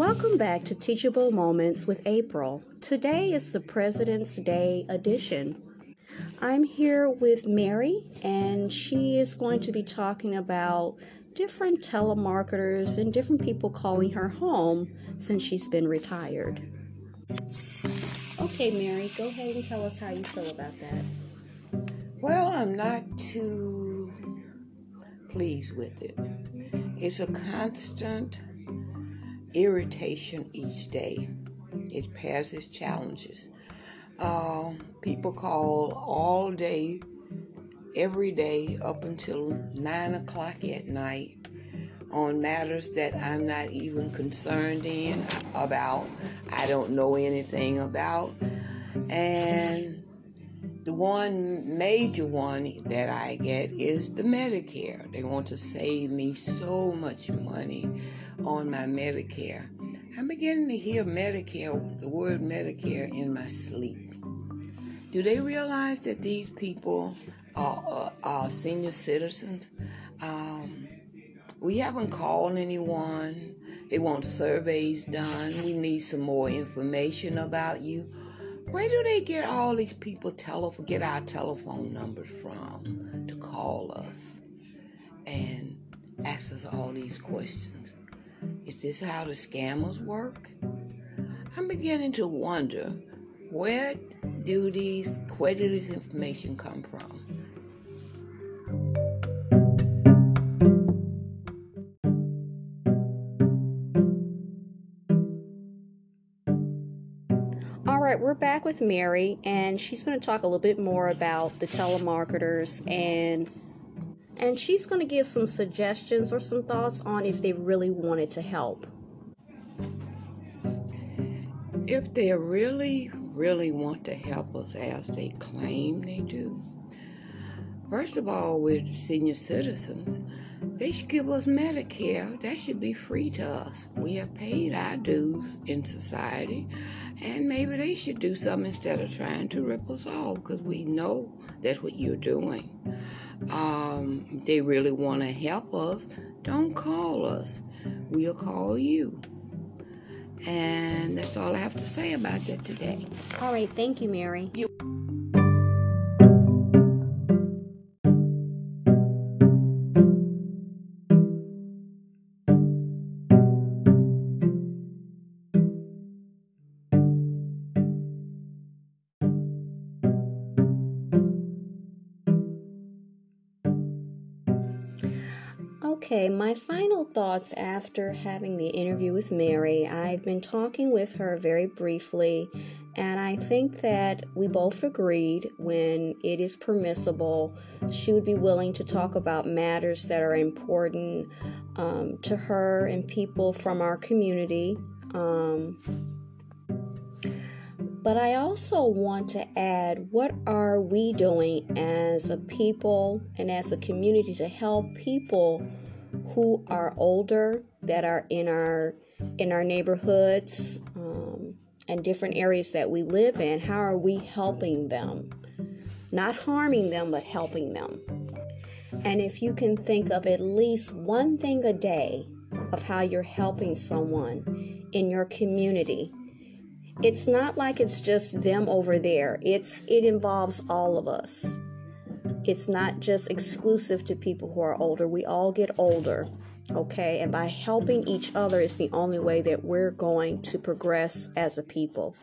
Welcome back to Teachable Moments with April. Today is the President's Day edition. I'm here with Mary, and she is going to be talking about different telemarketers and different people calling her home since she's been retired. Okay, Mary, go ahead and tell us how you feel about that. Well, I'm not too pleased with it. It's a constant irritation each day. It passes challenges. Uh, people call all day, every day, up until 9 o'clock at night on matters that I'm not even concerned in about. I don't know anything about. And the one major one that I get is the Medicare. They want to save me so much money on my Medicare. I'm beginning to hear Medicare, the word Medicare, in my sleep. Do they realize that these people are, are, are senior citizens? Um, we haven't called anyone. They want surveys done. We need some more information about you. Where do they get all these people telephone get our telephone numbers from to call us and ask us all these questions? Is this how the scammers work? I'm beginning to wonder where do these where did this information come from? Right, we're back with Mary, and she's going to talk a little bit more about the telemarketers and and she's going to give some suggestions or some thoughts on if they really wanted to help. If they really, really want to help us as they claim they do, first of all, we're senior citizens. They should give us Medicare. That should be free to us. We have paid our dues in society, and maybe they should do something instead of trying to rip us off because we know that's what you're doing um, they really want to help us, don't call us. We'll call you. And that's all I have to say about that today. All right. Thank you, Mary. You- Okay, my final thoughts after having the interview with Mary. I've been talking with her very briefly, and I think that we both agreed when it is permissible, she would be willing to talk about matters that are important um, to her and people from our community. Um, but I also want to add what are we doing as a people and as a community to help people who are older that are in our in our neighborhoods um, and different areas that we live in how are we helping them? Not harming them but helping them. And if you can think of at least one thing a day of how you're helping someone in your community it's not like it's just them over there. It's it involves all of us it's not just exclusive to people who are older. We all get older okay? And by helping each other is the only way that we're going to progress as a people